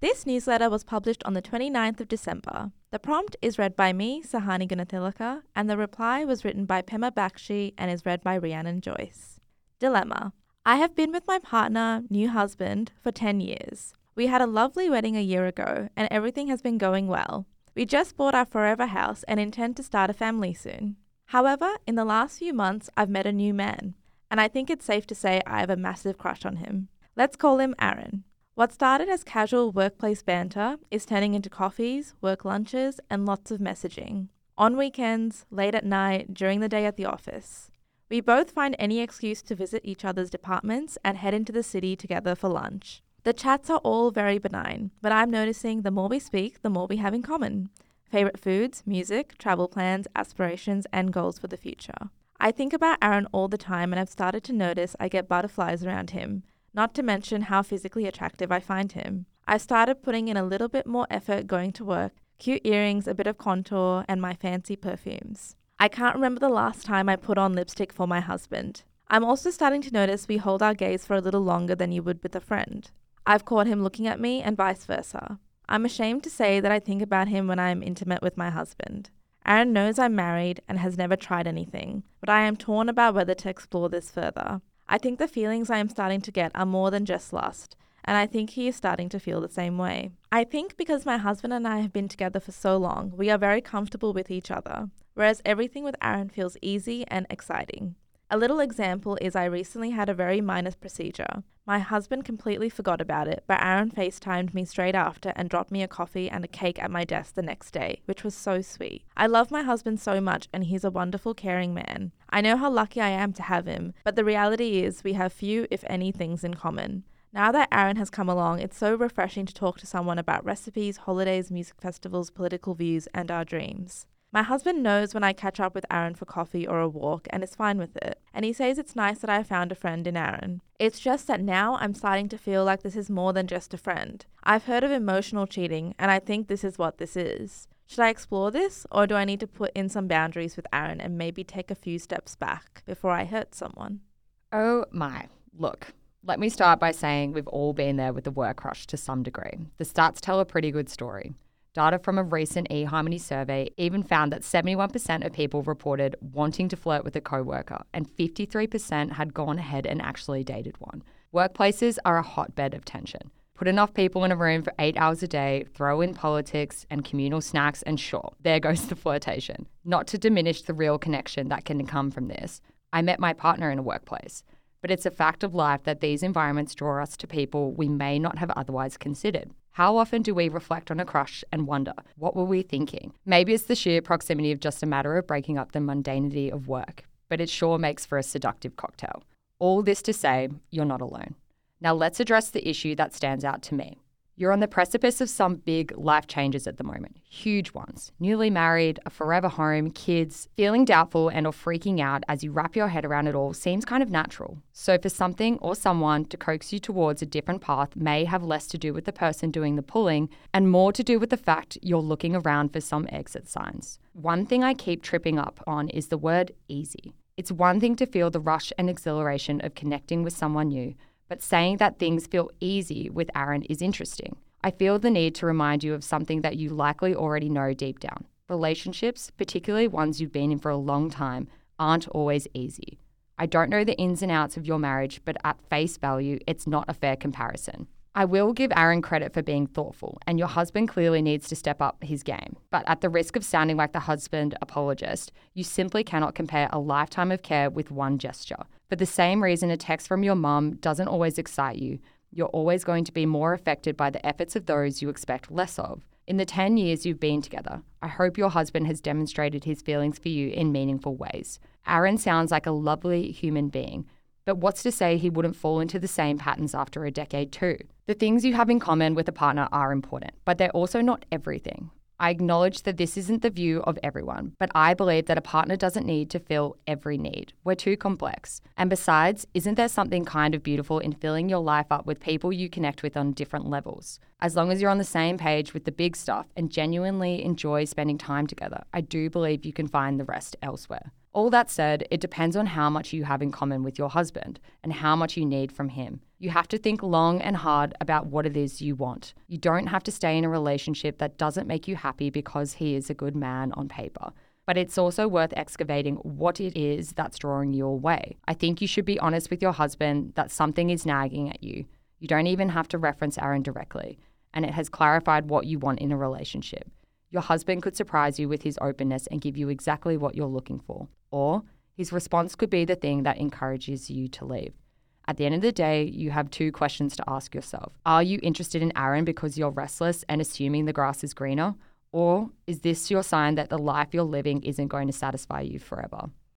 This newsletter was published on the 29th of December. The prompt is read by me, Sahani Gunathilaka, and the reply was written by Pema Bakshi and is read by Rhiannon Joyce. Dilemma I have been with my partner, new husband, for 10 years. We had a lovely wedding a year ago, and everything has been going well. We just bought our forever house and intend to start a family soon. However, in the last few months, I've met a new man, and I think it's safe to say I have a massive crush on him. Let's call him Aaron. What started as casual workplace banter is turning into coffees, work lunches, and lots of messaging. On weekends, late at night, during the day at the office. We both find any excuse to visit each other's departments and head into the city together for lunch. The chats are all very benign, but I'm noticing the more we speak, the more we have in common. Favorite foods, music, travel plans, aspirations, and goals for the future. I think about Aaron all the time and I've started to notice I get butterflies around him not to mention how physically attractive I find him. I started putting in a little bit more effort going to work, cute earrings, a bit of contour, and my fancy perfumes. I can't remember the last time I put on lipstick for my husband. I'm also starting to notice we hold our gaze for a little longer than you would with a friend. I've caught him looking at me and vice versa. I'm ashamed to say that I think about him when I am intimate with my husband. Aaron knows I'm married and has never tried anything, but I am torn about whether to explore this further. I think the feelings I am starting to get are more than just lust, and I think he is starting to feel the same way. I think because my husband and I have been together for so long, we are very comfortable with each other, whereas everything with Aaron feels easy and exciting. A little example is I recently had a very minor procedure. My husband completely forgot about it, but Aaron FaceTimed me straight after and dropped me a coffee and a cake at my desk the next day, which was so sweet. I love my husband so much and he's a wonderful, caring man. I know how lucky I am to have him, but the reality is we have few, if any, things in common. Now that Aaron has come along, it's so refreshing to talk to someone about recipes, holidays, music festivals, political views, and our dreams. My husband knows when I catch up with Aaron for coffee or a walk and is fine with it, and he says it's nice that I found a friend in Aaron. It's just that now I'm starting to feel like this is more than just a friend. I've heard of emotional cheating, and I think this is what this is. Should I explore this, or do I need to put in some boundaries with Aaron and maybe take a few steps back before I hurt someone? Oh my. Look, let me start by saying we've all been there with the work crush to some degree. The stats tell a pretty good story. Data from a recent eHarmony survey even found that 71% of people reported wanting to flirt with a coworker, and 53% had gone ahead and actually dated one. Workplaces are a hotbed of tension. Put enough people in a room for eight hours a day, throw in politics and communal snacks, and sure, there goes the flirtation. Not to diminish the real connection that can come from this. I met my partner in a workplace, but it's a fact of life that these environments draw us to people we may not have otherwise considered. How often do we reflect on a crush and wonder, what were we thinking? Maybe it's the sheer proximity of just a matter of breaking up the mundanity of work, but it sure makes for a seductive cocktail. All this to say, you're not alone. Now let's address the issue that stands out to me you're on the precipice of some big life changes at the moment, huge ones. Newly married, a forever home, kids, feeling doubtful and or freaking out as you wrap your head around it all seems kind of natural. So for something or someone to coax you towards a different path may have less to do with the person doing the pulling and more to do with the fact you're looking around for some exit signs. One thing I keep tripping up on is the word easy. It's one thing to feel the rush and exhilaration of connecting with someone new, but saying that things feel easy with Aaron is interesting. I feel the need to remind you of something that you likely already know deep down. Relationships, particularly ones you've been in for a long time, aren't always easy. I don't know the ins and outs of your marriage, but at face value, it's not a fair comparison. I will give Aaron credit for being thoughtful, and your husband clearly needs to step up his game. But at the risk of sounding like the husband apologist, you simply cannot compare a lifetime of care with one gesture. For the same reason a text from your mum doesn't always excite you, you're always going to be more affected by the efforts of those you expect less of. In the 10 years you've been together, I hope your husband has demonstrated his feelings for you in meaningful ways. Aaron sounds like a lovely human being, but what's to say he wouldn't fall into the same patterns after a decade too? The things you have in common with a partner are important, but they're also not everything. I acknowledge that this isn't the view of everyone, but I believe that a partner doesn't need to fill every need. We're too complex. And besides, isn't there something kind of beautiful in filling your life up with people you connect with on different levels? As long as you're on the same page with the big stuff and genuinely enjoy spending time together, I do believe you can find the rest elsewhere. All that said, it depends on how much you have in common with your husband and how much you need from him. You have to think long and hard about what it is you want. You don't have to stay in a relationship that doesn't make you happy because he is a good man on paper but it's also worth excavating what it is that's drawing you away. I think you should be honest with your husband that something is nagging at you. You don't even have to reference Aaron directly, and it has clarified what you want in a relationship. Your husband could surprise you with his openness and give you exactly what you're looking for, or his response could be the thing that encourages you to leave. At the end of the day, you have two questions to ask yourself. Are you interested in Aaron because you're restless and assuming the grass is greener? Or is this your sign that the life you're living isn't going to satisfy you forever?